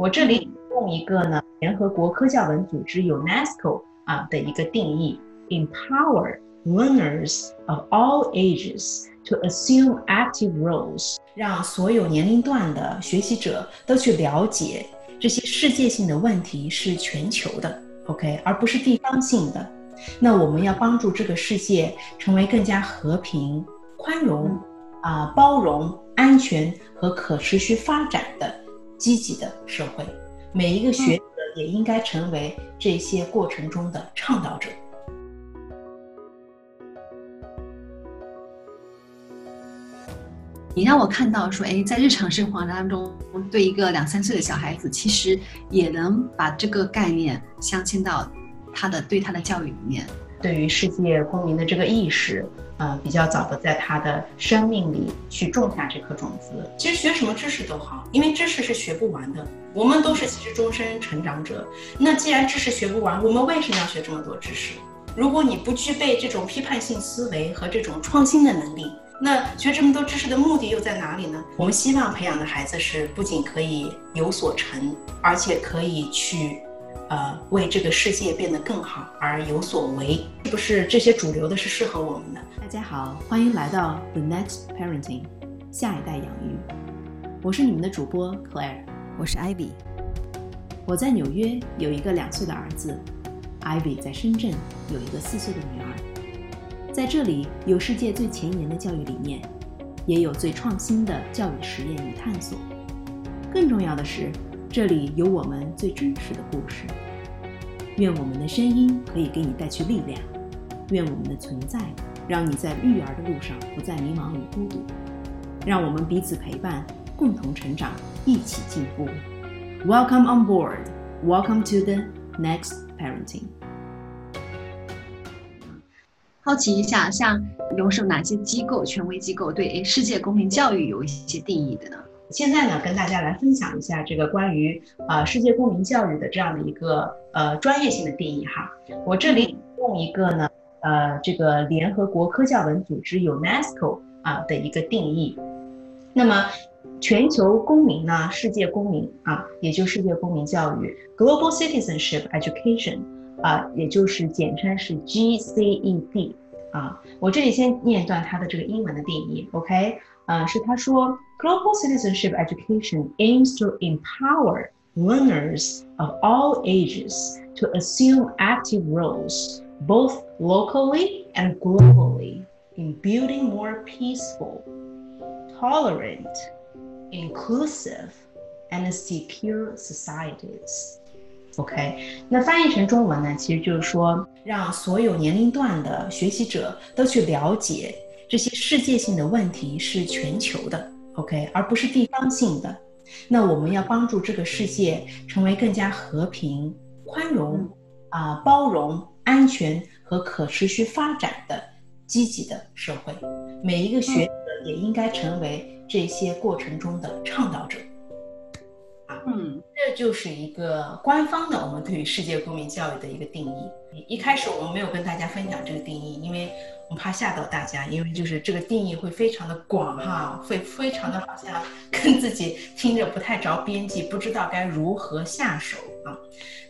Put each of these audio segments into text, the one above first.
我这里用一个呢，联合国科教文组织 UNESCO 啊的一个定义：empower learners of all ages to assume active roles，让所有年龄段的学习者都去了解这些世界性的问题是全球的，OK，而不是地方性的。那我们要帮助这个世界成为更加和平、宽容、啊包容、安全和可持续发展的。积极的社会，每一个学者也应该成为这些过程中的倡导者。你让我看到说，哎，在日常生活当中，对一个两三岁的小孩子，其实也能把这个概念镶嵌到他的对他的教育里面。对于世界公民的这个意识，呃，比较早的在他的生命里去种下这颗种子。其实学什么知识都好，因为知识是学不完的。我们都是其实终身成长者。那既然知识学不完，我们为什么要学这么多知识？如果你不具备这种批判性思维和这种创新的能力，那学这么多知识的目的又在哪里呢？我们希望培养的孩子是不仅可以有所成，而且可以去。呃，为这个世界变得更好而有所为，是不是这些主流的是适合我们的？大家好，欢迎来到 The Next Parenting，下一代养育。我是你们的主播 Claire，我是 Ivy。我在纽约有一个两岁的儿子，Ivy 在深圳有一个四岁的女儿。在这里有世界最前沿的教育理念，也有最创新的教育实验与探索。更重要的是。这里有我们最真实的故事。愿我们的声音可以给你带去力量，愿我们的存在让你在育儿的路上不再迷茫与孤独。让我们彼此陪伴，共同成长，一起进步。Welcome on board. Welcome to the next parenting. 好奇一下，像有什哪些机构、权威机构对世界公民教育有一些定义的呢？现在呢，跟大家来分享一下这个关于呃世界公民教育的这样的一个呃专业性的定义哈。我这里用一个呢呃这个联合国科教文组织 UNESCO 啊的一个定义。那么全球公民呢，世界公民啊，也就世界公民教育 （Global Citizenship Education） 啊，也就是简称是 GCED 啊。我这里先念一段它的这个英文的定义，OK。呃，是他说，Global citizenship education aims to empower learners of all ages to assume active roles, both locally and globally, in building more peaceful, tolerant, inclusive, and secure societies. OK，那翻译成中文呢，其实就是说， 让所有年龄段的学习者都去了解这些世界性的问题是全球的，OK，而不是地方性的。那我们要帮助这个世界成为更加和平、宽容、啊包容、安全和可持续发展的积极的社会。每一个学者也应该成为这些过程中的倡导者。啊，嗯，这就是一个官方的我们对于世界公民教育的一个定义。一开始我们没有跟大家分享这个定义，因为。我怕吓到大家，因为就是这个定义会非常的广哈，会非常的好像跟自己听着不太着边际，不知道该如何下手啊。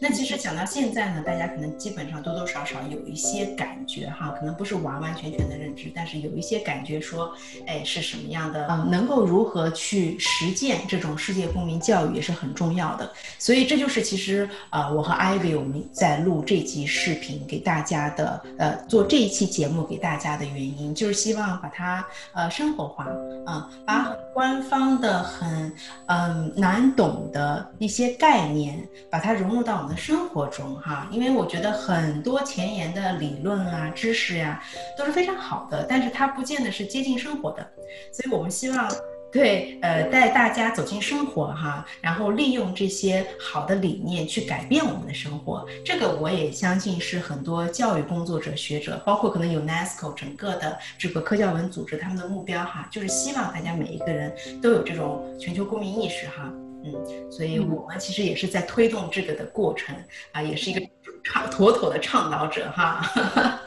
那其实讲到现在呢，大家可能基本上多多少少有一些感觉哈，可能不是完完全全的认知，但是有一些感觉说，哎，是什么样的？嗯，能够如何去实践这种世界公民教育也是很重要的。所以这就是其实呃，我和 Ivy 我们在录这集视频给大家的，呃，做这一期节目给大家的原因，就是希望把它呃生活化，嗯，把官方的、很嗯难懂的一些概念，把它它融入到我们的。生活中哈，因为我觉得很多前沿的理论啊、知识呀都是非常好的，但是它不见得是接近生活的，所以我们希望对呃带大家走进生活哈，然后利用这些好的理念去改变我们的生活。这个我也相信是很多教育工作者、学者，包括可能 UNESCO 整个的这个科教文组织他们的目标哈，就是希望大家每一个人都有这种全球公民意识哈。嗯，所以我们其实也是在推动这个的过程啊，也是一个倡妥妥的倡导者哈。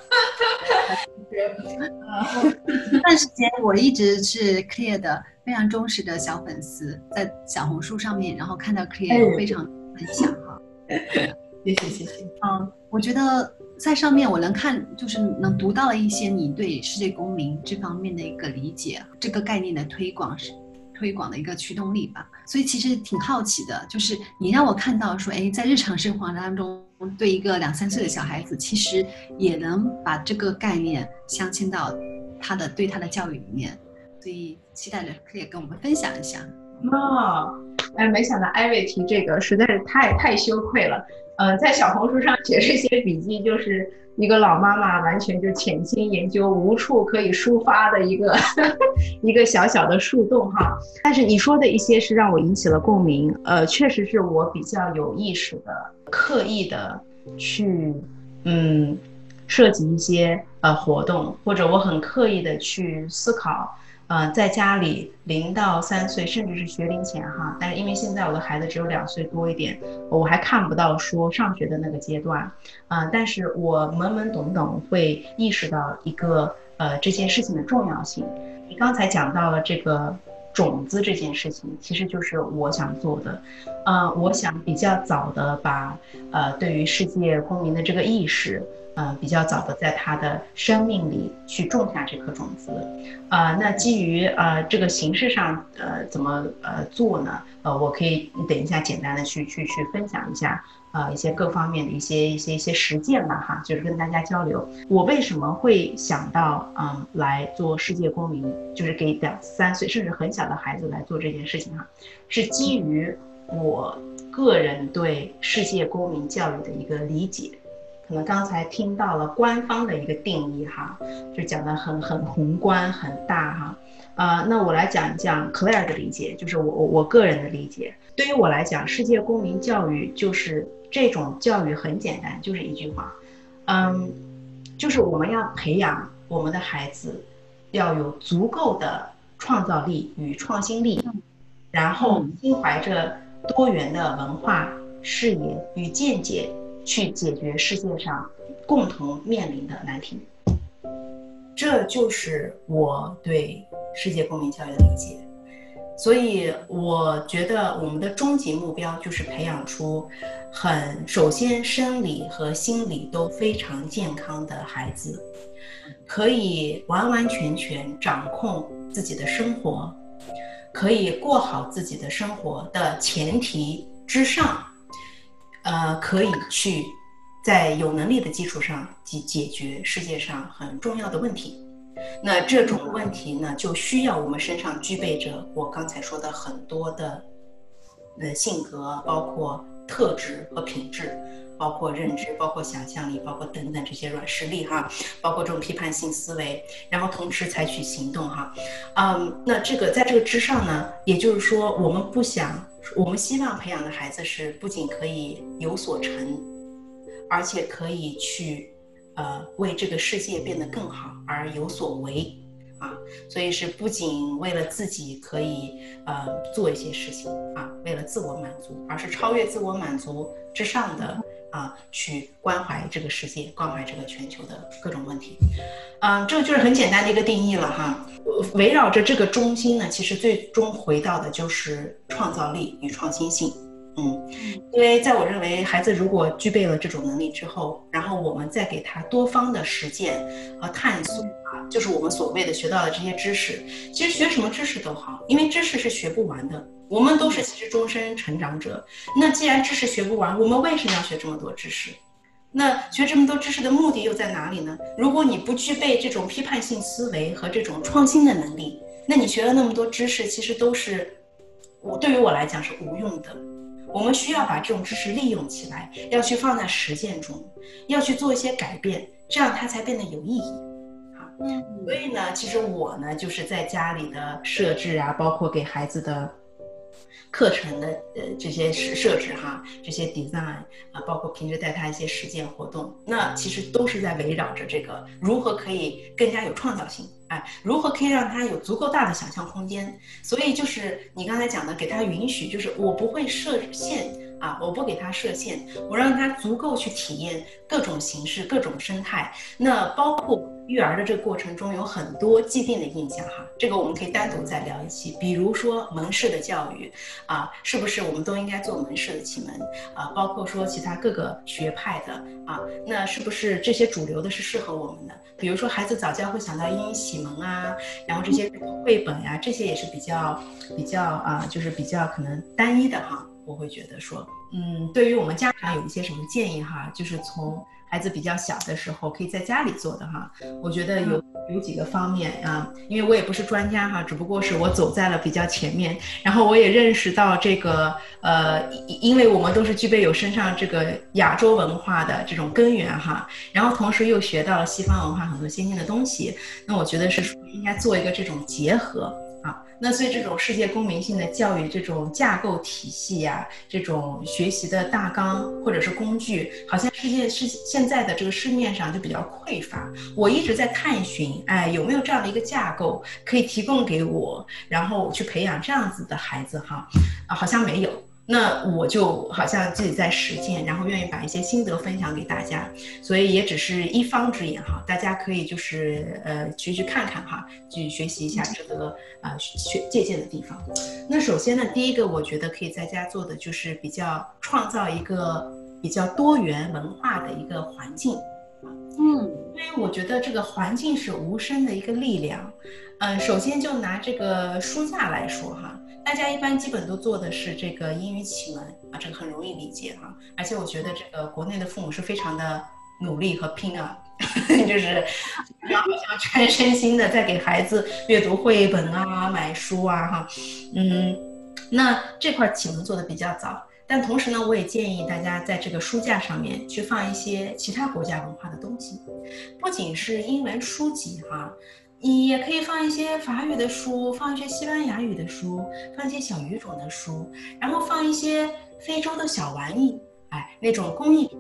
这段时间我一直是 Clear 的非常忠实的小粉丝，在小红书上面，然后看到 Clear 有非常 分享哈。谢谢谢谢。嗯，我觉得在上面我能看，就是能读到了一些你对世界公民这方面的一个理解，这个概念的推广是推广的一个驱动力吧。所以其实挺好奇的，就是你让我看到说，哎，在日常生活当中，对一个两三岁的小孩子，其实也能把这个概念镶嵌到他的对他的教育里面。所以期待着可以跟我们分享一下。哦，哎，没想到艾薇提这个实在是太太羞愧了。呃，在小红书上写这些笔记，就是一个老妈妈完全就潜心研究，无处可以抒发的一个 一个小小的树洞哈。但是你说的一些是让我引起了共鸣，呃，确实是我比较有意识的、刻意的去嗯设计一些呃活动，或者我很刻意的去思考。呃，在家里零到三岁，甚至是学龄前哈，但是因为现在我的孩子只有两岁多一点，我还看不到说上学的那个阶段，啊，但是我懵懵懂懂会意识到一个呃这件事情的重要性。你刚才讲到了这个种子这件事情，其实就是我想做的，呃，我想比较早的把呃对于世界公民的这个意识。呃，比较早的在他的生命里去种下这颗种子，啊，那基于呃这个形式上，呃，怎么呃做呢？呃，我可以等一下简单的去去去分享一下，呃，一些各方面的一些一些一些实践吧，哈，就是跟大家交流。我为什么会想到嗯来做世界公民，就是给两三岁甚至很小的孩子来做这件事情哈，是基于我个人对世界公民教育的一个理解。可能刚才听到了官方的一个定义哈，就讲的很很宏观很大哈，呃，那我来讲一讲 Claire 的理解，就是我我我个人的理解。对于我来讲，世界公民教育就是这种教育很简单，就是一句话，嗯，就是我们要培养我们的孩子要有足够的创造力与创新力，然后心怀着多元的文化视野与见解。去解决世界上共同面临的难题，这就是我对世界公民教育的理解。所以，我觉得我们的终极目标就是培养出很首先生理和心理都非常健康的孩子，可以完完全全掌控自己的生活，可以过好自己的生活的前提之上。呃，可以去在有能力的基础上解解决世界上很重要的问题。那这种问题呢，就需要我们身上具备着我刚才说的很多的呃性格，包括特质和品质，包括认知，包括想象力，包括等等这些软实力哈，包括这种批判性思维，然后同时采取行动哈。嗯，那这个在这个之上呢，也就是说，我们不想。我们希望培养的孩子是不仅可以有所成，而且可以去，呃，为这个世界变得更好而有所为，啊，所以是不仅为了自己可以呃做一些事情啊，为了自我满足，而是超越自我满足之上的。啊，去关怀这个世界，关怀这个全球的各种问题，嗯，这个就是很简单的一个定义了哈。围绕着这个中心呢，其实最终回到的就是创造力与创新性。嗯，因为在我认为，孩子如果具备了这种能力之后，然后我们再给他多方的实践和探索啊，就是我们所谓的学到的这些知识。其实学什么知识都好，因为知识是学不完的。我们都是其实终身成长者。那既然知识学不完，我们为什么要学这么多知识？那学这么多知识的目的又在哪里呢？如果你不具备这种批判性思维和这种创新的能力，那你学了那么多知识，其实都是我对于我来讲是无用的。我们需要把这种知识利用起来，要去放在实践中，要去做一些改变，这样它才变得有意义。好，嗯，所以呢，其实我呢就是在家里的设置啊，包括给孩子的。课程的呃这些设设置哈，这些 design 啊，包括平时带他一些实践活动，那其实都是在围绕着这个如何可以更加有创造性，如何可以让他有足够大的想象空间。所以就是你刚才讲的，给他允许，就是我不会设限啊，我不给他设限，我让他足够去体验各种形式、各种生态，那包括。育儿的这个过程中有很多既定的印象哈，这个我们可以单独再聊一期。比如说门市的教育啊，是不是我们都应该做门市的启蒙啊？包括说其他各个学派的啊，那是不是这些主流的是适合我们的？比如说孩子早教会想到英语启蒙啊，然后这些绘本呀，这些也是比较比较啊，就是比较可能单一的哈。我会觉得说，嗯，对于我们家长有一些什么建议哈，就是从。孩子比较小的时候，可以在家里做的哈。我觉得有有几个方面啊，因为我也不是专家哈，只不过是我走在了比较前面，然后我也认识到这个呃，因为我们都是具备有身上这个亚洲文化的这种根源哈，然后同时又学到了西方文化很多先进的东西，那我觉得是应该做一个这种结合。那所以这种世界公民性的教育这种架构体系呀，这种学习的大纲或者是工具，好像世界是现在的这个市面上就比较匮乏。我一直在探寻，哎，有没有这样的一个架构可以提供给我，然后去培养这样子的孩子哈？啊，好像没有。那我就好像自己在实践，然后愿意把一些心得分享给大家，所以也只是一方之言哈，大家可以就是呃去去看看哈，去学习一下这个啊学借鉴的地方。那首先呢，第一个我觉得可以在家做的就是比较创造一个比较多元文化的一个环境嗯，因为我觉得这个环境是无声的一个力量。嗯，首先就拿这个书架来说哈。大家一般基本都做的是这个英语启蒙啊，这个很容易理解哈。而且我觉得这个国内的父母是非常的努力和拼啊，就是然后全身心的在给孩子阅读绘本啊、买书啊哈。嗯，那这块启蒙做的比较早，但同时呢，我也建议大家在这个书架上面去放一些其他国家文化的东西，不仅是英文书籍哈。你也可以放一些法语的书，放一些西班牙语的书，放一些小语种的书，然后放一些非洲的小玩意，哎，那种工艺品，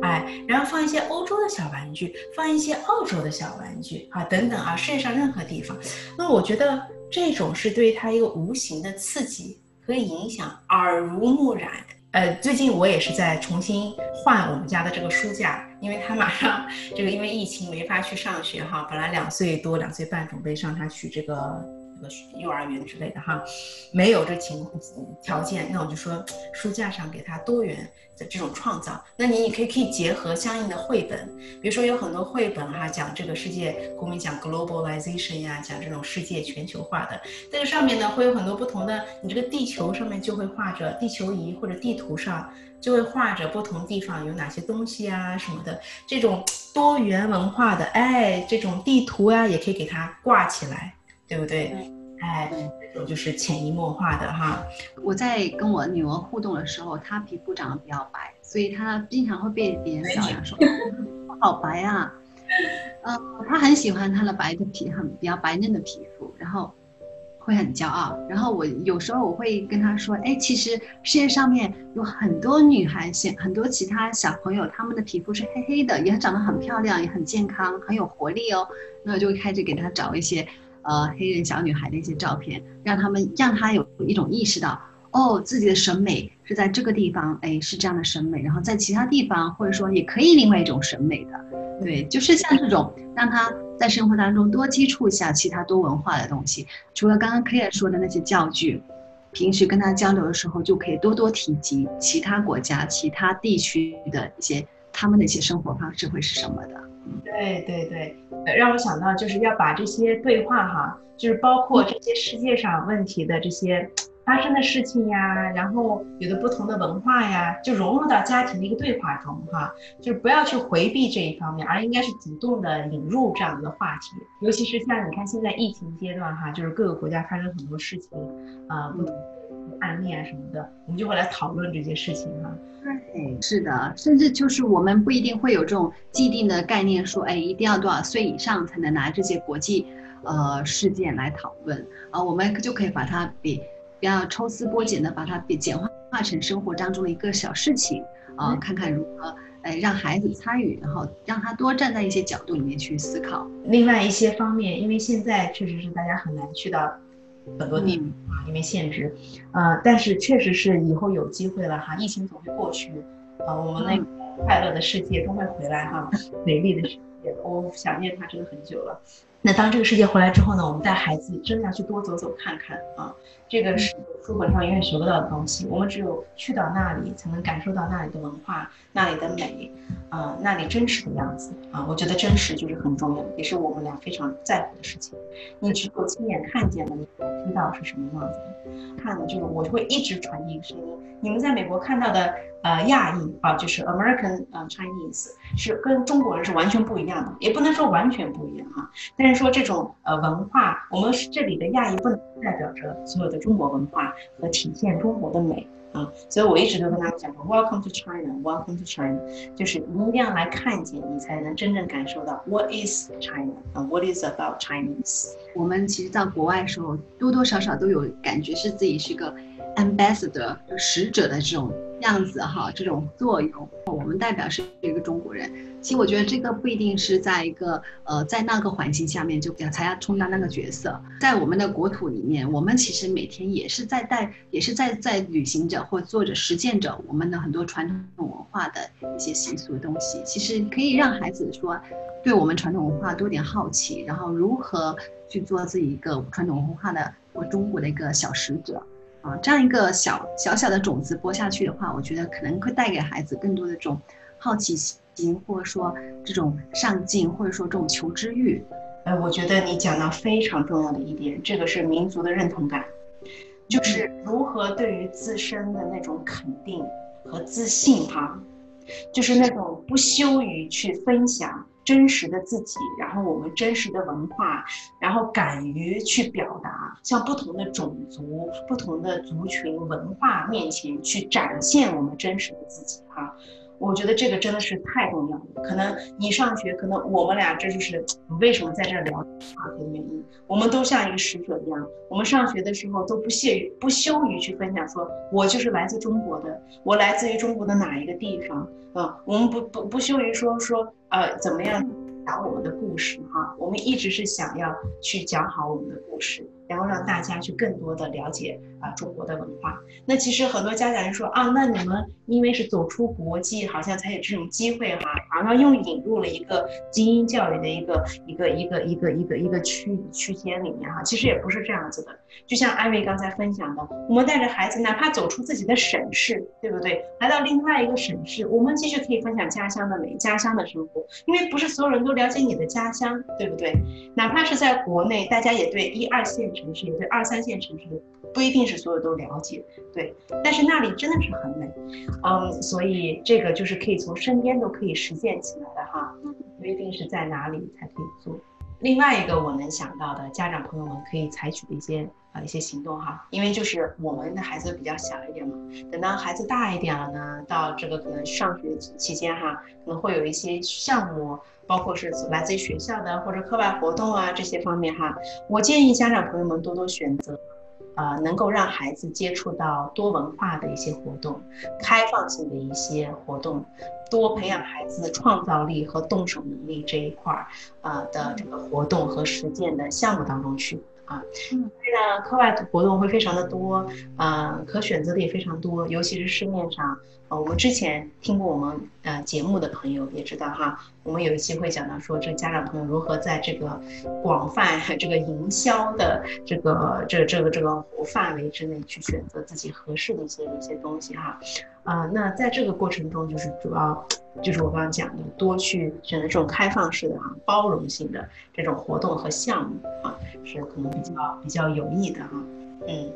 哎，然后放一些欧洲的小玩具，放一些澳洲的小玩具，啊，等等啊，世界上任何地方。那我觉得这种是对他一个无形的刺激和影响，耳濡目染。呃，最近我也是在重新换我们家的这个书架，因为他马上这个因为疫情没法去上学哈，本来两岁多两岁半准备上他去这个。幼儿园之类的哈，没有这情况条件，那我就说书架上给他多元的这种创造。那你你可以可以结合相应的绘本，比如说有很多绘本哈，讲这个世界公民讲 globalization 呀，讲这种世界全球化的。这个上面呢会有很多不同的，你这个地球上面就会画着地球仪或者地图上就会画着不同地方有哪些东西啊什么的。这种多元文化的哎，这种地图啊也可以给它挂起来。对不对？哎，这种就是潜移默化的哈。我在跟我女儿互动的时候，她皮肤长得比较白，所以她经常会被别人表扬说：“好白啊。”嗯，她很喜欢她的白的皮，很比较白嫩的皮肤，然后会很骄傲。然后我有时候我会跟她说：“哎，其实世界上面有很多女孩，现很多其他小朋友，她们的皮肤是黑黑的，也长得很漂亮，也很健康，很有活力哦。”那就开始给她找一些。呃，黑人小女孩的一些照片，让他们让她有一种意识到，哦，自己的审美是在这个地方，哎，是这样的审美，然后在其他地方，或者说也可以另外一种审美的，对，就是像这种，让她在生活当中多接触一下其他多文化的东西。除了刚刚 Clare 说的那些教具，平时跟她交流的时候，就可以多多提及其他国家、其他地区的一些他们的一些生活方式会是什么的。对对对，让我想到就是要把这些对话哈，就是包括这些世界上问题的这些发生的事情呀，然后有的不同的文化呀，就融入到家庭的一个对话中哈，就是不要去回避这一方面，而应该是主动的引入这样的话题。尤其是像你看现在疫情阶段哈，就是各个国家发生很多事情啊，不案例啊什么的，我们就会来讨论这些事情哈。对，是的，甚至就是我们不一定会有这种既定的概念，说，哎，一定要多少岁以上才能拿这些国际，呃，事件来讨论啊，我们就可以把它比比较抽丝剥茧的把它比简化化成生活当中的一个小事情啊，看看如何，哎，让孩子参与，然后让他多站在一些角度里面去思考。另外一些方面，因为现在确实是大家很难去到。很多地方啊，因为限制，呃，但是确实是以后有机会了哈，疫情总会过去，啊，我们那个快乐的世界都会回来哈，美丽的世界。我想念它真的很久了。那当这个世界回来之后呢，我们带孩子真的要去多走走看看啊，这个是书本上永远学不到的东西。我们只有去到那里，才能感受到那里的文化、那里的美，啊，那里真实的样子啊。我觉得真实就是很重要，也是我们俩非常在乎的事情。你只有亲眼看见了，你才知道是什么样子的。看的就是我会一直传递声音。你们在美国看到的。呃，亚裔啊，就是 American 呃 Chinese 是跟中国人是完全不一样的，也不能说完全不一样哈。但是说这种呃文化，我们这里的亚裔不能代表着所有的中国文化和体现中国的美啊。所以我一直都跟他们讲说，Welcome to China，Welcome to China，就是你一定要来看见，你才能真正感受到 What is China 啊，What is about Chinese。我们其实到国外的时候，多多少少都有感觉是自己是个 ambassador，使者的这种。样子哈，这种作用，我们代表是一个中国人。其实我觉得这个不一定是在一个呃，在那个环境下面就才要充当那个角色。在我们的国土里面，我们其实每天也是在带，也是在在履行着或做着实践着我们的很多传统文化的一些习俗的东西。其实可以让孩子说，对我们传统文化多点好奇，然后如何去做自己一个传统文化的或中国的一个小使者。啊，这样一个小小小的种子播下去的话，我觉得可能会带给孩子更多的这种好奇心，或者说这种上进，或者说这种求知欲。呃，我觉得你讲到非常重要的一点，这个是民族的认同感，就是如何对于自身的那种肯定和自信，哈，就是那种不羞于去分享。真实的自己，然后我们真实的文化，然后敢于去表达，向不同的种族、不同的族群文化面前去展现我们真实的自己，哈。我觉得这个真的是太重要了。可能你上学，可能我们俩这就是为什么在这儿聊话题的原因。我们都像一个使者一样，我们上学的时候都不屑于、不羞于去分享，说我就是来自中国的，我来自于中国的哪一个地方啊？我们不不不羞于说说呃怎么样讲我们的故事哈？我们一直是想要去讲好我们的故事。然后让大家去更多的了解啊中国的文化。那其实很多家长就说啊，那你们因为是走出国际，好像才有这种机会哈，好像又引入了一个精英教育的一个一个一个一个一个一个区区间里面哈。其实也不是这样子的。就像艾薇刚才分享的，我们带着孩子，哪怕走出自己的省市，对不对？来到另外一个省市，我们继续可以分享家乡的美，家乡的生活。因为不是所有人都了解你的家乡，对不对？哪怕是在国内，大家也对一二线。城市也对二三线城市不一定是所有都了解，对，但是那里真的是很美，嗯，所以这个就是可以从身边都可以实践起来的哈，不一定是在哪里才可以做。另外一个我能想到的家长朋友们可以采取的一些呃一些行动哈，因为就是我们的孩子比较小一点嘛，等到孩子大一点了呢，到这个可能上学期间哈，可能会有一些项目。包括是来自于学校的或者课外活动啊这些方面哈，我建议家长朋友们多多选择，呃，能够让孩子接触到多文化的一些活动，开放性的一些活动，多培养孩子创造力和动手能力这一块儿啊的这个活动和实践的项目当中去。啊，嗯，呢，课外活动会非常的多，啊，可选择的也非常多，尤其是市面上，呃，我们之前听过我们呃节目的朋友也知道哈，我们有一期会讲到说，这家长朋友如何在这个广泛 这个营销的这个这这个这个范围之内去选择自己合适的一些一些东西哈，啊，那在这个过程中就是主要。就是我刚刚讲的，多去选择这种开放式的啊、包容性的这种活动和项目啊，是可能比较比较有益的哈。嗯，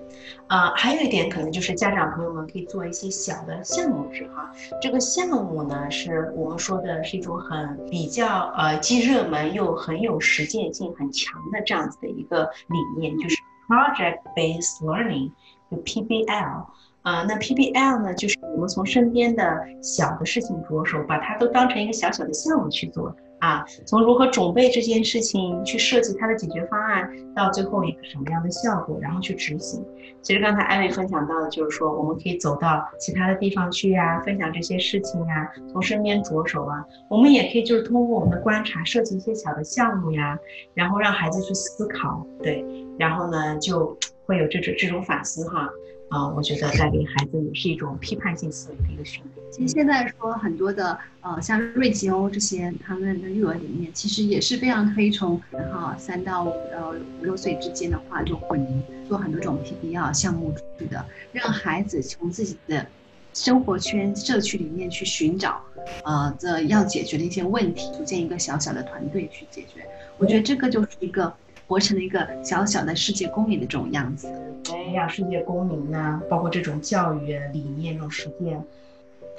啊，还有一点可能就是家长朋友们可以做一些小的项目制哈。这个项目呢，是我们说的是一种很比较呃既热门又很有实践性很强的这样子的一个理念，就是 project based learning，就 PBL。啊，那 PBL 呢，就是我们从身边的小的事情着手，把它都当成一个小小的项目去做啊。从如何准备这件事情，去设计它的解决方案，到最后一个什么样的效果，然后去执行。其实刚才艾薇分享到的，就是说我们可以走到其他的地方去呀，分享这些事情呀，从身边着手啊。我们也可以就是通过我们的观察，设计一些小的项目呀，然后让孩子去思考，对，然后呢就会有这种这种反思哈。啊，我觉得带给孩子也是一种批判性思维的一个训练。其实现在说很多的呃，像瑞吉欧这些他们的育儿理念，其实也是非常推崇哈三到呃五六岁之间的话就混龄，做很多种 PBL 项目制的，让孩子从自己的生活圈、社区里面去寻找呃这要解决的一些问题，组建一个小小的团队去解决。我觉得这个就是一个。活成了一个小小的世界公民的这种样子。培养世界公民呢，包括这种教育理念、这种实践，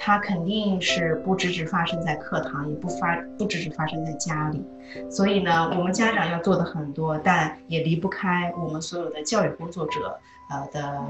它肯定是不只只发生在课堂，也不发不只只发生在家里。所以呢，我们家长要做的很多，但也离不开我们所有的教育工作者呃的。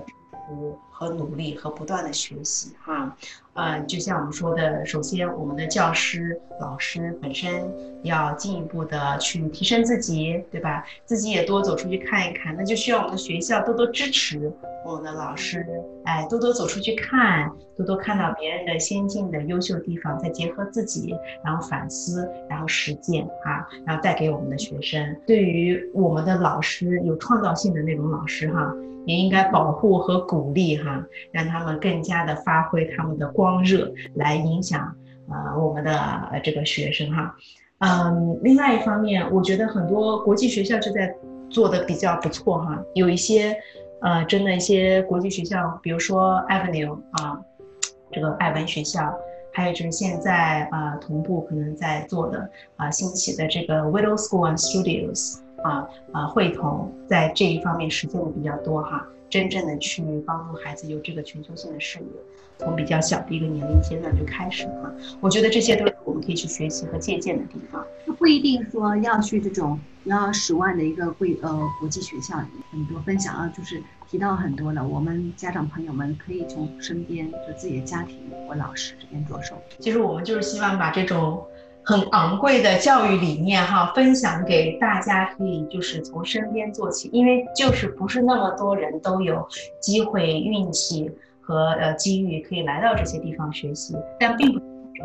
和努力和不断的学习哈，嗯，就像我们说的，首先我们的教师、老师本身要进一步的去提升自己，对吧？自己也多走出去看一看，那就需要我们的学校多多支持我们的老师，哎，多多走出去看，多多看到别人的先进的优秀地方，再结合自己，然后反思，然后实践啊，然后带给我们的学生。对于我们的老师，有创造性的那种老师哈。也应该保护和鼓励哈，让他们更加的发挥他们的光热，来影响呃我们的这个学生哈。嗯，另外一方面，我觉得很多国际学校就在做的比较不错哈，有一些呃真的一些国际学校，比如说 Avenue 啊，这个爱文学校，还有就是现在啊同步可能在做的啊兴起的这个 Widow School and Studios。啊啊，会同在这一方面实践的比较多哈，真正的去帮助孩子有这个全球性的视野，从比较小的一个年龄阶段就开始哈，我觉得这些都是我们可以去学习和借鉴的地方。不一定说要去这种要十万的一个贵呃国际学校，很多分享啊，就是提到很多了，我们家长朋友们可以从身边就自己的家庭或老师这边着手。其实我们就是希望把这种。很昂贵的教育理念哈，分享给大家，可以就是从身边做起，因为就是不是那么多人都有机会、运气和呃机遇可以来到这些地方学习，但并不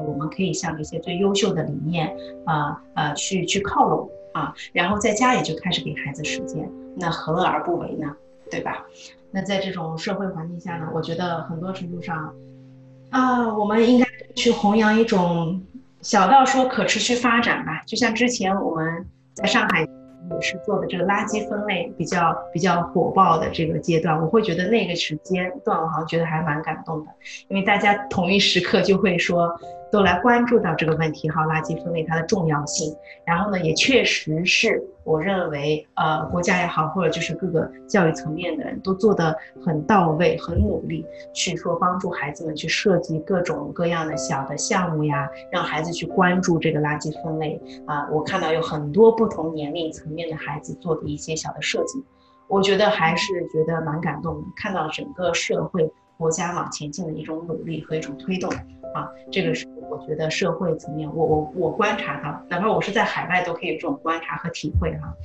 我们可以向这些最优秀的理念啊啊去去靠拢啊，然后在家里就开始给孩子实践，那何乐而不为呢？对吧？那在这种社会环境下呢，我觉得很多程度上啊，我们应该去弘扬一种。小到说可持续发展吧，就像之前我们在上海也是做的这个垃圾分类比较比较火爆的这个阶段，我会觉得那个时间段我好像觉得还蛮感动的，因为大家同一时刻就会说。都来关注到这个问题哈，垃圾分类它的重要性。然后呢，也确实是我认为，呃，国家也好，或者就是各个教育层面的人都做得很到位、很努力，去说帮助孩子们去设计各种各样的小的项目呀，让孩子去关注这个垃圾分类啊。我看到有很多不同年龄层面的孩子做的一些小的设计，我觉得还是觉得蛮感动的，看到整个社会。国家往前进的一种努力和一种推动啊，这个是我觉得社会层面，我我我观察到，哪怕我是在海外都可以有这种观察和体会哈。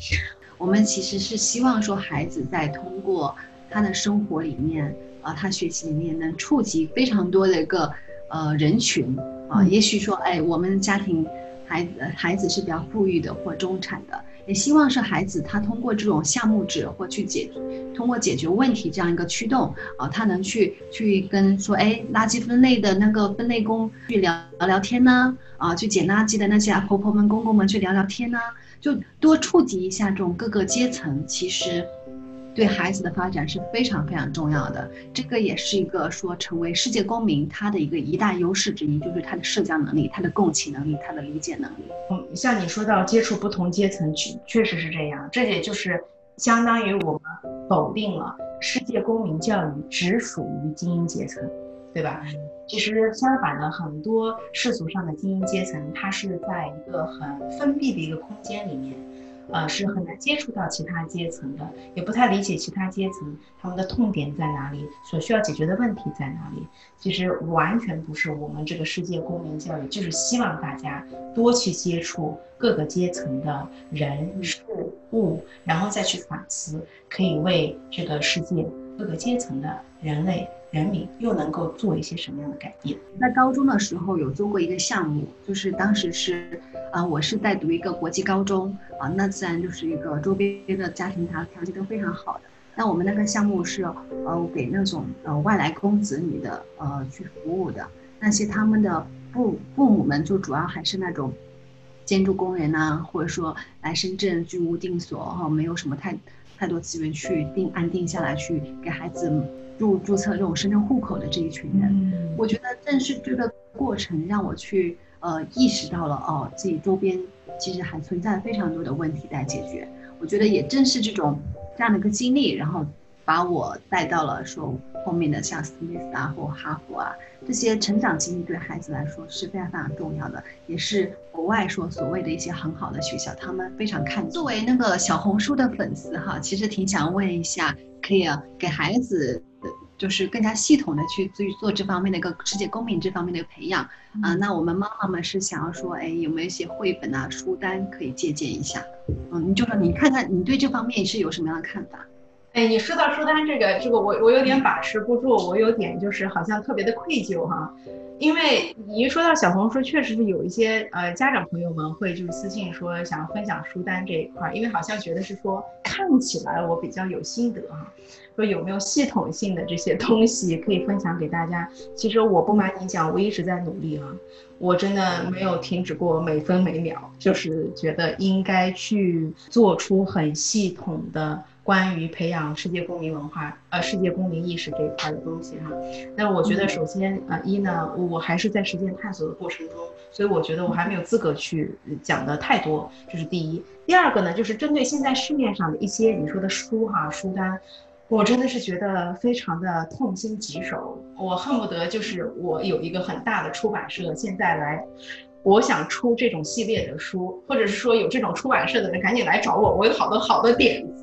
我们其实是希望说，孩子在通过他的生活里面啊，他学习里面能触及非常多的一个呃人群啊，也许说，哎，我们家庭孩子孩子是比较富裕的或中产的。也希望是孩子，他通过这种项目制或去解，通过解决问题这样一个驱动啊，他能去去跟说，哎，垃圾分类的那个分类工去聊聊聊天呢，啊，去捡垃圾的那些婆婆们、公公们去聊聊天呢，就多触及一下这种各个阶层，其实。对孩子的发展是非常非常重要的，这个也是一个说成为世界公民他的一个一大优势之一，就是他的社交能力、他的共情能力、他的理解能力。嗯，像你说到接触不同阶层，确确实是这样，这也就是相当于我们否定了世界公民教育只属于精英阶层，对吧？其实相反的，很多世俗上的精英阶层，它是在一个很封闭的一个空间里面。呃，是很难接触到其他阶层的，也不太理解其他阶层他们的痛点在哪里，所需要解决的问题在哪里。其实完全不是我们这个世界公民教育，就是希望大家多去接触各个阶层的人事物，然后再去反思，可以为这个世界各个阶层的人类。人民又能够做一些什么样的改变？在高中的时候有做过一个项目，就是当时是，啊，我是在读一个国际高中啊，那自然就是一个周边的家庭条条件都非常好的那我们那个项目是呃给那种呃外来工子女的呃去服务的，那些他们的父父母们就主要还是那种建筑工人呐、或者说来深圳居无定所哈，没有什么太太多资源去定安定下来去给孩子入注册这种深圳户口的这一群人。嗯我觉得正是这个过程让我去呃意识到了哦，自己周边其实还存在非常多的问题待解决。我觉得也正是这种这样的一个经历，然后把我带到了说后面的像斯密斯啊或哈佛啊这些成长经历，对孩子来说是非常非常重要的，也是国外说所谓的一些很好的学校，他们非常看重。作为那个小红书的粉丝哈，其实挺想问一下，可以啊给孩子。就是更加系统的去去做这方面的一个世界公民这方面的一个培养啊、那我们妈妈们是想要说，哎，有没有一些绘本啊、书单可以借鉴一下？嗯，你就说你看看你对这方面是有什么样的看法？哎，你说到书单这个，这个我我有点把持不住，我有点就是好像特别的愧疚哈，因为你一说到小红书，确实是有一些呃家长朋友们会就是私信说想要分享书单这一块，因为好像觉得是说看起来我比较有心得哈，说有没有系统性的这些东西可以分享给大家。其实我不瞒你讲，我一直在努力啊，我真的没有停止过每分每秒，就是觉得应该去做出很系统的。关于培养世界公民文化，呃，世界公民意识这一块的东西哈。那我觉得首先，呃，一呢，我还是在实践探索的过程中，所以我觉得我还没有资格去讲的太多，这是第一。第二个呢，就是针对现在市面上的一些你说的书哈书单，我真的是觉得非常的痛心疾首，我恨不得就是我有一个很大的出版社现在来。我想出这种系列的书，或者是说有这种出版社的人赶紧来找我，我有好多好多点子。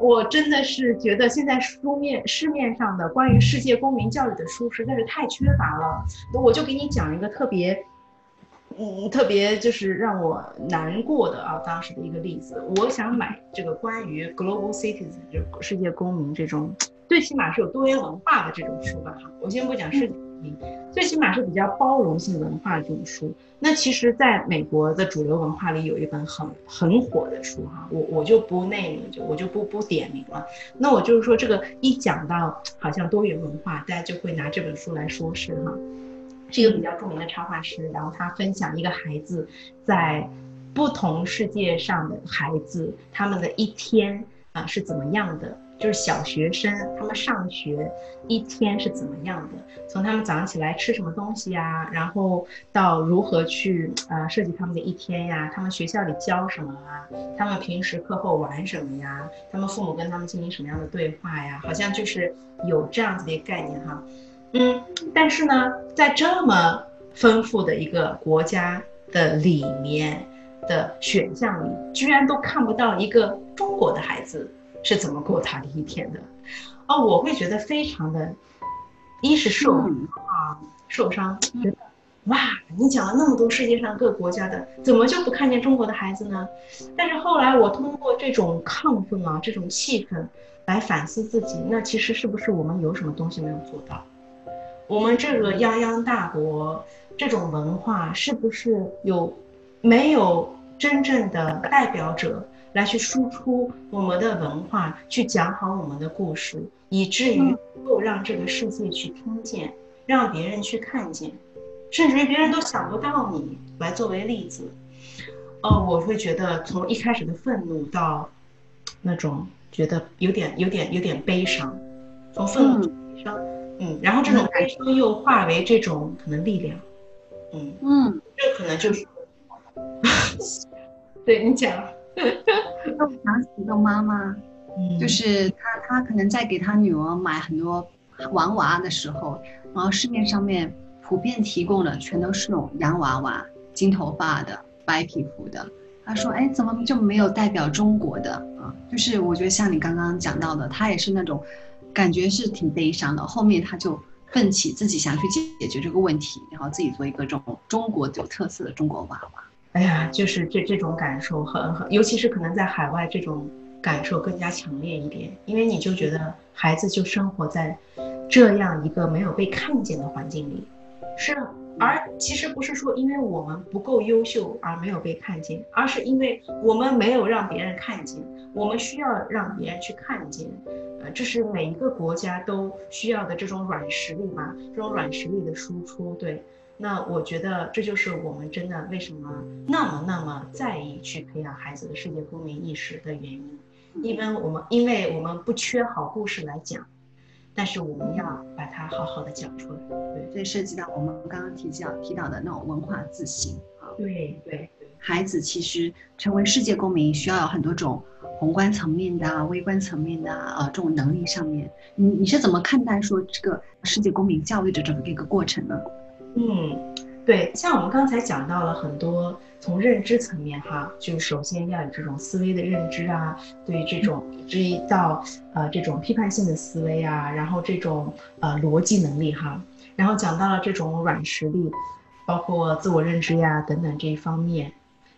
我真的是觉得现在书面市面上的关于世界公民教育的书实在是太缺乏了。我就给你讲一个特别，嗯，特别就是让我难过的啊，当时的一个例子。我想买这个关于 global citizen 就世界公民这种，最起码是有多元文化的这种书吧。哈，我先不讲世界最起码是比较包容性文化的这种书。那其实，在美国的主流文化里，有一本很很火的书哈，我我就不内名，就我就不不点名了。那我就是说，这个一讲到好像多元文化，大家就会拿这本书来说事哈。是一个比较著名的插画师，然后他分享一个孩子在不同世界上的孩子他们的一天啊是怎么样的。就是小学生，他们上学一天是怎么样的？从他们早上起来吃什么东西呀，然后到如何去呃设计他们的一天呀，他们学校里教什么啊，他们平时课后玩什么呀，他们父母跟他们进行什么样的对话呀？好像就是有这样子的一个概念哈。嗯，但是呢，在这么丰富的一个国家的里面的选项里，居然都看不到一个中国的孩子。是怎么过他的一天的？哦，我会觉得非常的，一是受啊受伤，觉得哇，你讲了那么多世界上各国家的，怎么就不看见中国的孩子呢？但是后来我通过这种亢奋啊，这种气氛来反思自己，那其实是不是我们有什么东西没有做到？我们这个泱泱大国，这种文化是不是有没有真正的代表者？来去输出我们的文化，去讲好我们的故事，以至于能够让这个世界去听见，让别人去看见，甚至于别人都想不到你来作为例子。哦，我会觉得从一开始的愤怒到那种觉得有点、有点、有点悲伤，从愤怒到悲伤，嗯，然后这种悲伤又化为这种可能力量，嗯嗯，这可能就是，对你讲。让我想起一个妈妈，嗯就是她，她可能在给她女儿买很多玩娃的时候，然后市面上面普遍提供的全都是那种洋娃娃，金头发的，白皮肤的。她说：“哎，怎么就没有代表中国的啊？”就是我觉得像你刚刚讲到的，她也是那种感觉是挺悲伤的。后面她就奋起自己想去解决这个问题，然后自己做一个这种中国有特色的中国娃娃。哎呀，就是这这种感受很很，尤其是可能在海外，这种感受更加强烈一点，因为你就觉得孩子就生活在这样一个没有被看见的环境里，是而其实不是说因为我们不够优秀而没有被看见，而是因为我们没有让别人看见，我们需要让别人去看见。呃，这是每一个国家都需要的这种软实力嘛，这种软实力的输出。对，那我觉得这就是我们真的为什么那么那么在意去培养孩子的世界公民意识的原因。因为我们因为我们不缺好故事来讲。但是我们要把它好好的讲出来，对，这涉及到我们刚刚提到提到的那种文化自信啊，对对对，孩子其实成为世界公民需要有很多种宏观层面的、微观层面的啊这种能力上面，你你是怎么看待说这个世界公民教育的这么一个过程呢？嗯。对，像我们刚才讲到了很多，从认知层面哈，就首先要有这种思维的认知啊，对这种至于到呃这种批判性的思维啊，然后这种呃逻辑能力哈，然后讲到了这种软实力，包括自我认知呀等等这一方面，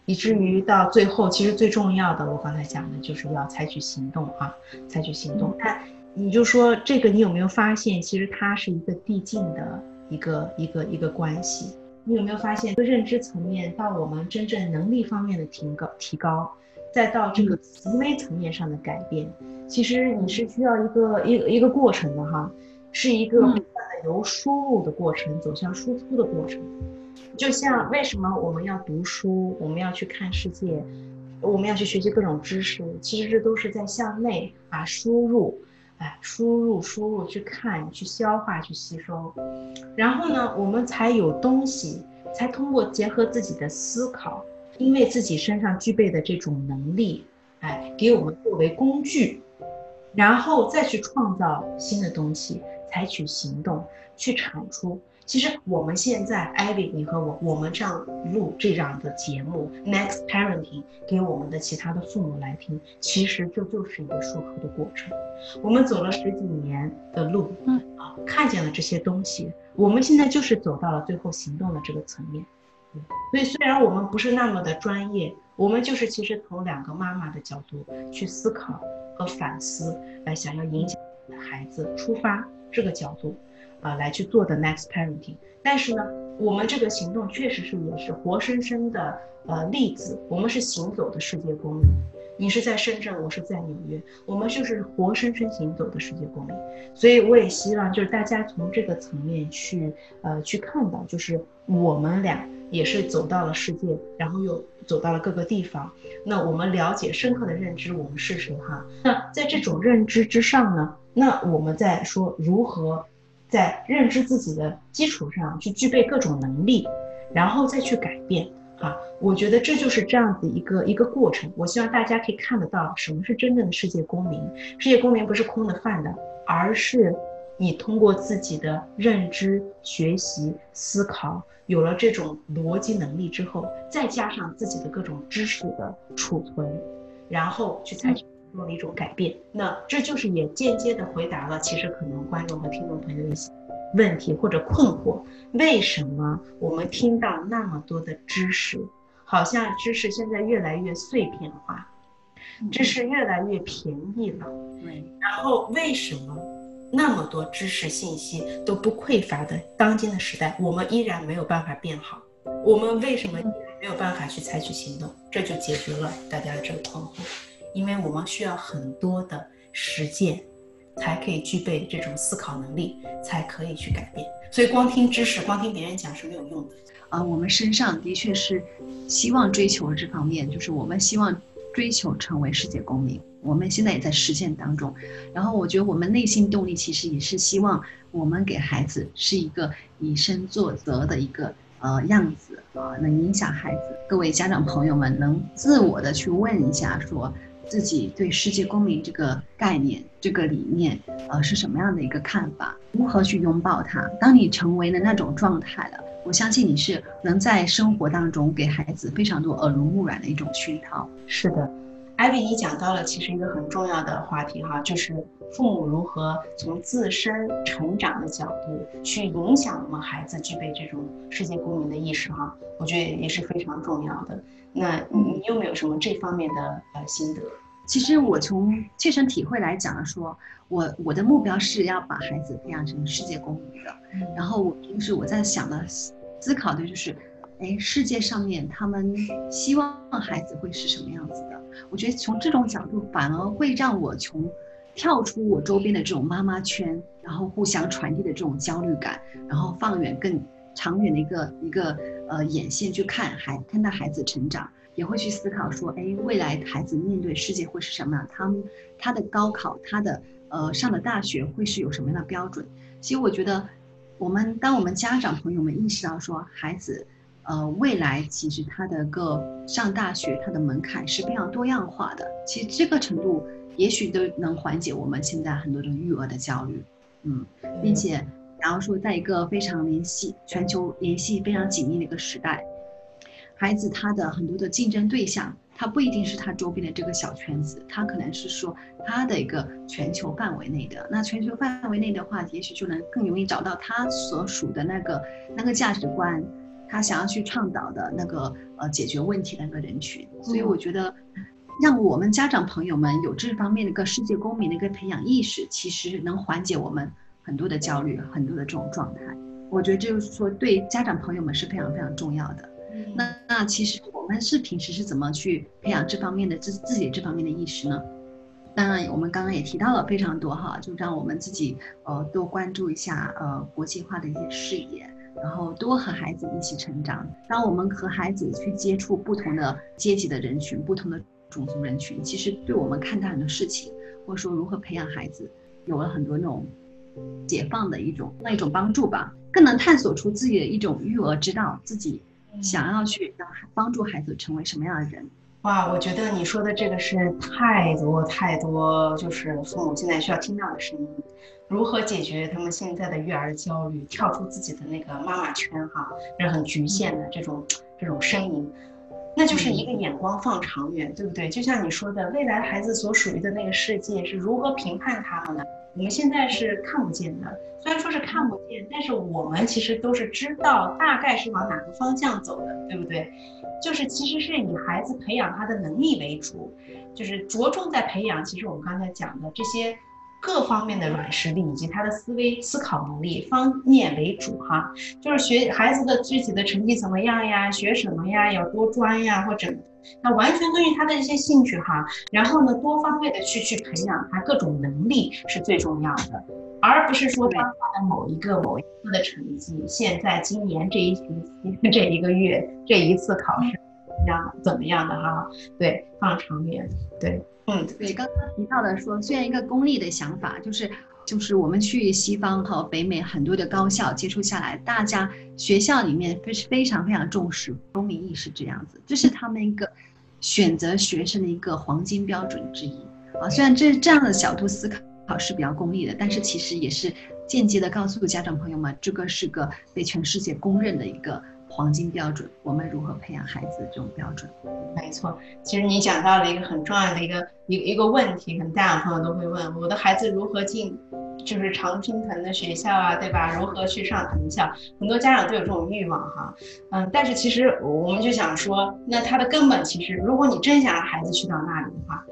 以至于到最后，其实最重要的，我刚才讲的就是要采取行动啊，采取行动。但你就说这个，你有没有发现，其实它是一个递进的一个一个一个关系。你有没有发现，认知层面到我们真正能力方面的提高，提高，再到这个行为层面上的改变，其实你是需要一个一个一个过程的哈，是一个不断的由输入的过程走向输出的过程。就像为什么我们要读书，我们要去看世界，我们要去学习各种知识，其实这都是在向内把输入。输入输入去看，去消化，去吸收，然后呢，我们才有东西，才通过结合自己的思考，因为自己身上具备的这种能力，哎，给我们作为工具，然后再去创造新的东西，采取行动去产出。其实我们现在，Ivy，你和我，我们这样录这样的节目，Next Parenting，给我们的其他的父母来听，其实这就是一个授课的过程。我们走了十几年的路，嗯啊，看见了这些东西，我们现在就是走到了最后行动的这个层面。所以虽然我们不是那么的专业，我们就是其实从两个妈妈的角度去思考和反思，来想要影响孩子出发这个角度。啊，来去做的 next parenting，但是呢，我们这个行动确实是也是活生生的呃例子，我们是行走的世界公民。你是在深圳，我是在纽约，我们就是活生生行走的世界公民。所以我也希望就是大家从这个层面去呃去看到，就是我们俩也是走到了世界，然后又走到了各个地方。那我们了解深刻的认知我们是谁哈？那在这种认知之上呢，那我们在说如何？在认知自己的基础上去具备各种能力，然后再去改变，啊，我觉得这就是这样子一个一个过程。我希望大家可以看得到什么是真正的世界公民。世界公民不是空的泛的，而是你通过自己的认知、学习、思考，有了这种逻辑能力之后，再加上自己的各种知识的储存，然后去采取。做了一种改变，那这就是也间接的回答了，其实可能观众和听众朋友一些问题或者困惑：为什么我们听到那么多的知识，好像知识现在越来越碎片化，知识越来越便宜了？对。然后为什么那么多知识信息都不匮乏的当今的时代，我们依然没有办法变好？我们为什么没有办法去采取行动？这就解决了大家的这个困惑。因为我们需要很多的实践，才可以具备这种思考能力，才可以去改变。所以光听知识，光听别人讲是没有用的。啊，我们身上的确是希望追求这方面，就是我们希望追求成为世界公民。我们现在也在实践当中。然后我觉得我们内心动力其实也是希望我们给孩子是一个以身作则的一个呃样子啊，能影响孩子。各位家长朋友们，能自我的去问一下说。自己对世界公民这个概念、这个理念，呃，是什么样的一个看法？如何去拥抱它？当你成为了那种状态了，我相信你是能在生活当中给孩子非常多耳濡目染的一种熏陶。是的，艾比，你讲到了其实一个很重要的话题哈，就是父母如何从自身成长的角度去影响我们孩子具备这种世界公民的意识哈，我觉得也是非常重要的。那你有没有什么这方面的呃心得？其实我从切身体会来讲说，我我的目标是要把孩子培养成世界公民的。然后我平时我在想的思考的就是，哎，世界上面他们希望孩子会是什么样子的？我觉得从这种角度反而会让我从跳出我周边的这种妈妈圈，然后互相传递的这种焦虑感，然后放远更长远的一个一个呃眼线去看孩看到孩子成长，也会去思考说，哎，未来孩子面对世界会是什么样？他们他的高考，他的呃上的大学会是有什么样的标准？其实我觉得。我们当我们家长朋友们意识到说，孩子，呃，未来其实他的个上大学，他的门槛是非常多样化的。其实这个程度，也许都能缓解我们现在很多的育儿的焦虑，嗯，并且，然后说，在一个非常联系全球联系非常紧密的一个时代，孩子他的很多的竞争对象。他不一定是他周边的这个小圈子，他可能是说他的一个全球范围内的。那全球范围内的话，也许就能更容易找到他所属的那个那个价值观，他想要去倡导的那个呃解决问题的那个人群。所以我觉得，让我们家长朋友们有这方面的一个世界公民的一个培养意识，其实能缓解我们很多的焦虑，很多的这种状态。我觉得就是说，对家长朋友们是非常非常重要的。那那其实我们是平时是怎么去培养这方面的自自己这方面的意识呢？当然，我们刚刚也提到了非常多哈，就让我们自己呃多关注一下呃国际化的一些视野，然后多和孩子一起成长。当我们和孩子去接触不同的阶级的人群、不同的种族人群，其实对我们看待很多事情，或者说如何培养孩子，有了很多那种解放的一种那一种帮助吧，更能探索出自己的一种育儿之道，自己。想要去让帮助孩子成为什么样的人？哇，我觉得你说的这个是太多太多，就是父母现在需要听到的声音。如何解决他们现在的育儿焦虑？跳出自己的那个妈妈圈，哈，是很局限的这种这种声音。那就是一个眼光放长远，对不对？就像你说的，未来孩子所属于的那个世界是如何评判他们的？我们现在是看不见的，虽然说是看不见，但是我们其实都是知道大概是往哪个方向走的，对不对？就是其实是以孩子培养他的能力为主，就是着重在培养。其实我们刚才讲的这些。各方面的软实力以及他的思维思考能力方面为主哈，就是学孩子的具体的成绩怎么样呀，学什么呀，要多专呀，或者那完全根据他的一些兴趣哈，然后呢多方位的去去培养他各种能力是最重要的，而不是说当下的某一个某一次的成绩，现在今年这一学期 这一个月这一次考试怎么样怎么样的哈，对，放长远，对。嗯，对，刚刚提到的说，虽然一个功利的想法，就是就是我们去西方和北美很多的高校接触下来，大家学校里面非非常非常重视公民意识这样子，这是他们一个选择学生的一个黄金标准之一啊。虽然这这样的角度思考是比较功利的，但是其实也是间接的告诉家长朋友们，这个是个被全世界公认的一个。黄金标准，我们如何培养孩子这种标准？没错，其实你讲到了一个很重要的一个一一个问题，可能家长朋友都会问：我的孩子如何进，就是常青藤的学校啊，对吧？如何去上藤校？很多家长都有这种欲望哈，嗯，但是其实我们就想说，那他的根本其实，如果你真想让孩子去到那里的话，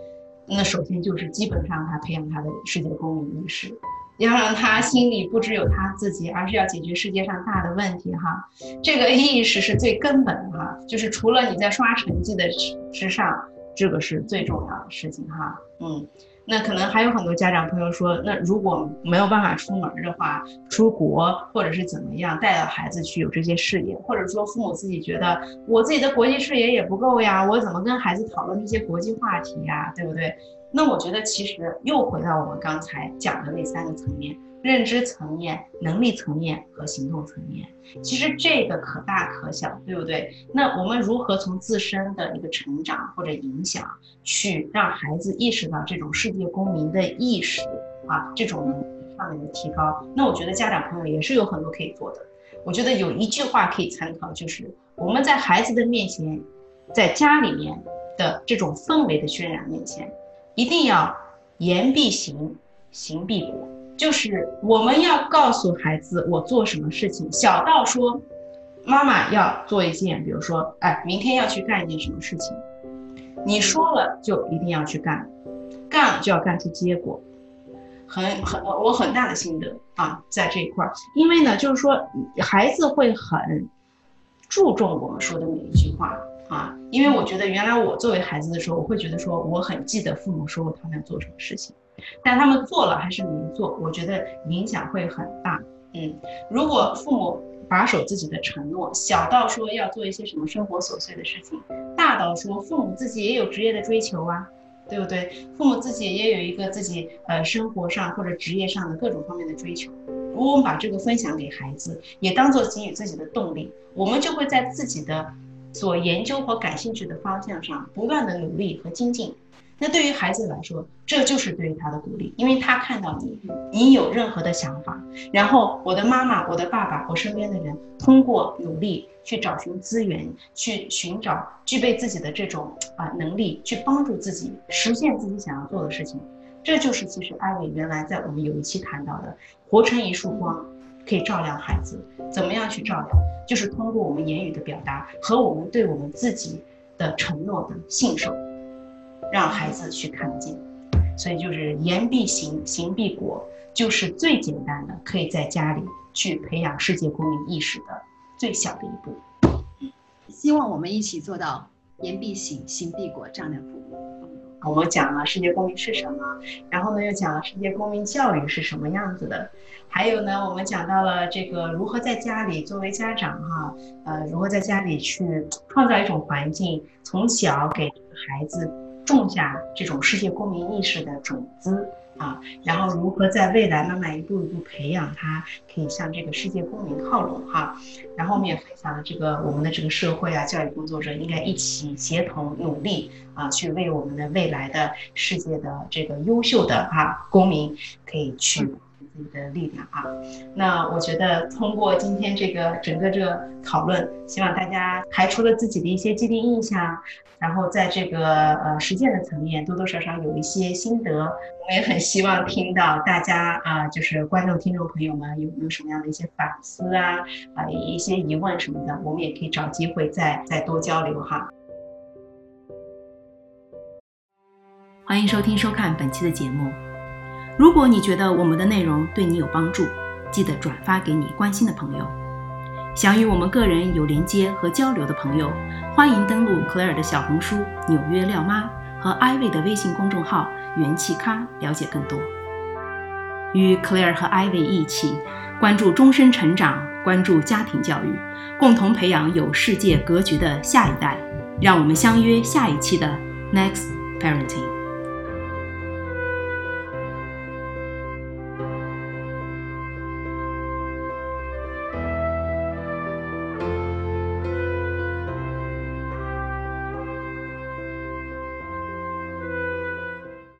那首先就是基本上他培养他的世界公民意识。要让他心里不只有他自己，而是要解决世界上大的问题哈。这个意识是最根本的哈，就是除了你在刷成绩的之上，这个是最重要的事情哈。嗯，那可能还有很多家长朋友说，那如果没有办法出门的话，出国或者是怎么样，带着孩子去有这些视野，或者说父母自己觉得我自己的国际视野也不够呀，我怎么跟孩子讨论这些国际话题呀，对不对？那我觉得其实又回到我们刚才讲的那三个层面：认知层面、能力层面和行动层面。其实这个可大可小，对不对？那我们如何从自身的一个成长或者影响，去让孩子意识到这种世界公民的意识啊，这种能力上面的提高？那我觉得家长朋友也是有很多可以做的。我觉得有一句话可以参考，就是我们在孩子的面前，在家里面的这种氛围的渲染面前。一定要言必行，行必果，就是我们要告诉孩子我做什么事情。小到说，妈妈要做一件，比如说，哎，明天要去干一件什么事情，你说了就一定要去干，干了就要干出结果。很很，我很大的心得啊，在这一块儿，因为呢，就是说孩子会很注重我们说的每一句话啊，因为我觉得原来我作为孩子的时候，我会觉得说我很记得父母说过他们做什么事情，但他们做了还是没做，我觉得影响会很大。嗯，如果父母把守自己的承诺，小到说要做一些什么生活琐碎的事情，大到说父母自己也有职业的追求啊。对不对？父母自己也有一个自己呃生活上或者职业上的各种方面的追求。如果我们把这个分享给孩子，也当做给予自己的动力，我们就会在自己的所研究和感兴趣的方向上不断的努力和精进。那对于孩子来说，这就是对于他的鼓励，因为他看到你，你有任何的想法，然后我的妈妈、我的爸爸、我身边的人，通过努力去找寻资源，去寻找具备自己的这种啊能力，去帮助自己实现自己想要做的事情，这就是其实艾薇原来在我们有一期谈到的，活成一束光，可以照亮孩子，怎么样去照亮？就是通过我们言语的表达和我们对我们自己的承诺的信守。让孩子去看得见，所以就是言必行，行必果，就是最简单的，可以在家里去培养世界公民意识的最小的一步。希望我们一起做到言必行，行必果这样的服务。我们讲了世界公民是什么，然后呢又讲了世界公民教育是什么样子的，还有呢我们讲到了这个如何在家里作为家长哈，呃如何在家里去创造一种环境，从小给孩子。种下这种世界公民意识的种子啊，然后如何在未来慢慢一步一步培养他，可以向这个世界公民靠拢哈。然后我们也分享了这个我们的这个社会啊，教育工作者应该一起协同努力啊，去为我们的未来的世界的这个优秀的哈公民可以去。自己的力量啊，那我觉得通过今天这个整个这个讨论，希望大家排除了自己的一些既定印象，然后在这个呃实践的层面多多少少有一些心得。我也很希望听到大家啊，就是观众听众朋友们有没有什么样的一些反思啊啊一些疑问什么的，我们也可以找机会再再多交流哈。欢迎收听收看本期的节目。如果你觉得我们的内容对你有帮助，记得转发给你关心的朋友。想与我们个人有连接和交流的朋友，欢迎登录 Clare 的小红书“纽约廖妈”和 Ivy 的微信公众号“元气咖”了解更多。与 Claire 和 Ivy 一起关注终身成长，关注家庭教育，共同培养有世界格局的下一代。让我们相约下一期的 Next Parenting。